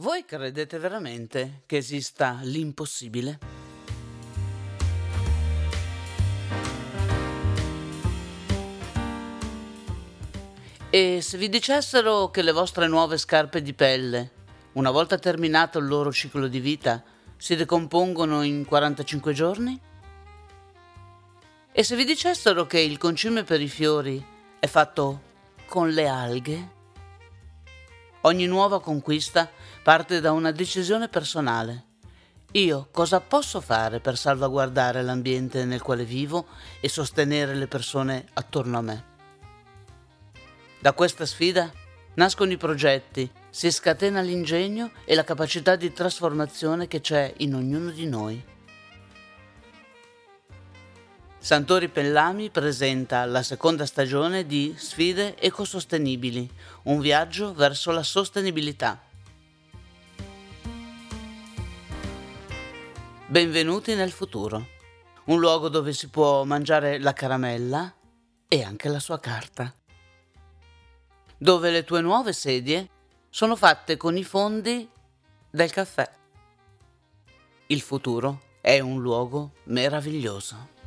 Voi credete veramente che esista l'impossibile? E se vi dicessero che le vostre nuove scarpe di pelle, una volta terminato il loro ciclo di vita, si decompongono in 45 giorni? E se vi dicessero che il concime per i fiori è fatto con le alghe? Ogni nuova conquista parte da una decisione personale. Io cosa posso fare per salvaguardare l'ambiente nel quale vivo e sostenere le persone attorno a me? Da questa sfida nascono i progetti, si scatena l'ingegno e la capacità di trasformazione che c'è in ognuno di noi. Santori Pellami presenta la seconda stagione di Sfide ecosostenibili, un viaggio verso la sostenibilità. Benvenuti nel futuro, un luogo dove si può mangiare la caramella e anche la sua carta dove le tue nuove sedie sono fatte con i fondi del caffè. Il futuro è un luogo meraviglioso.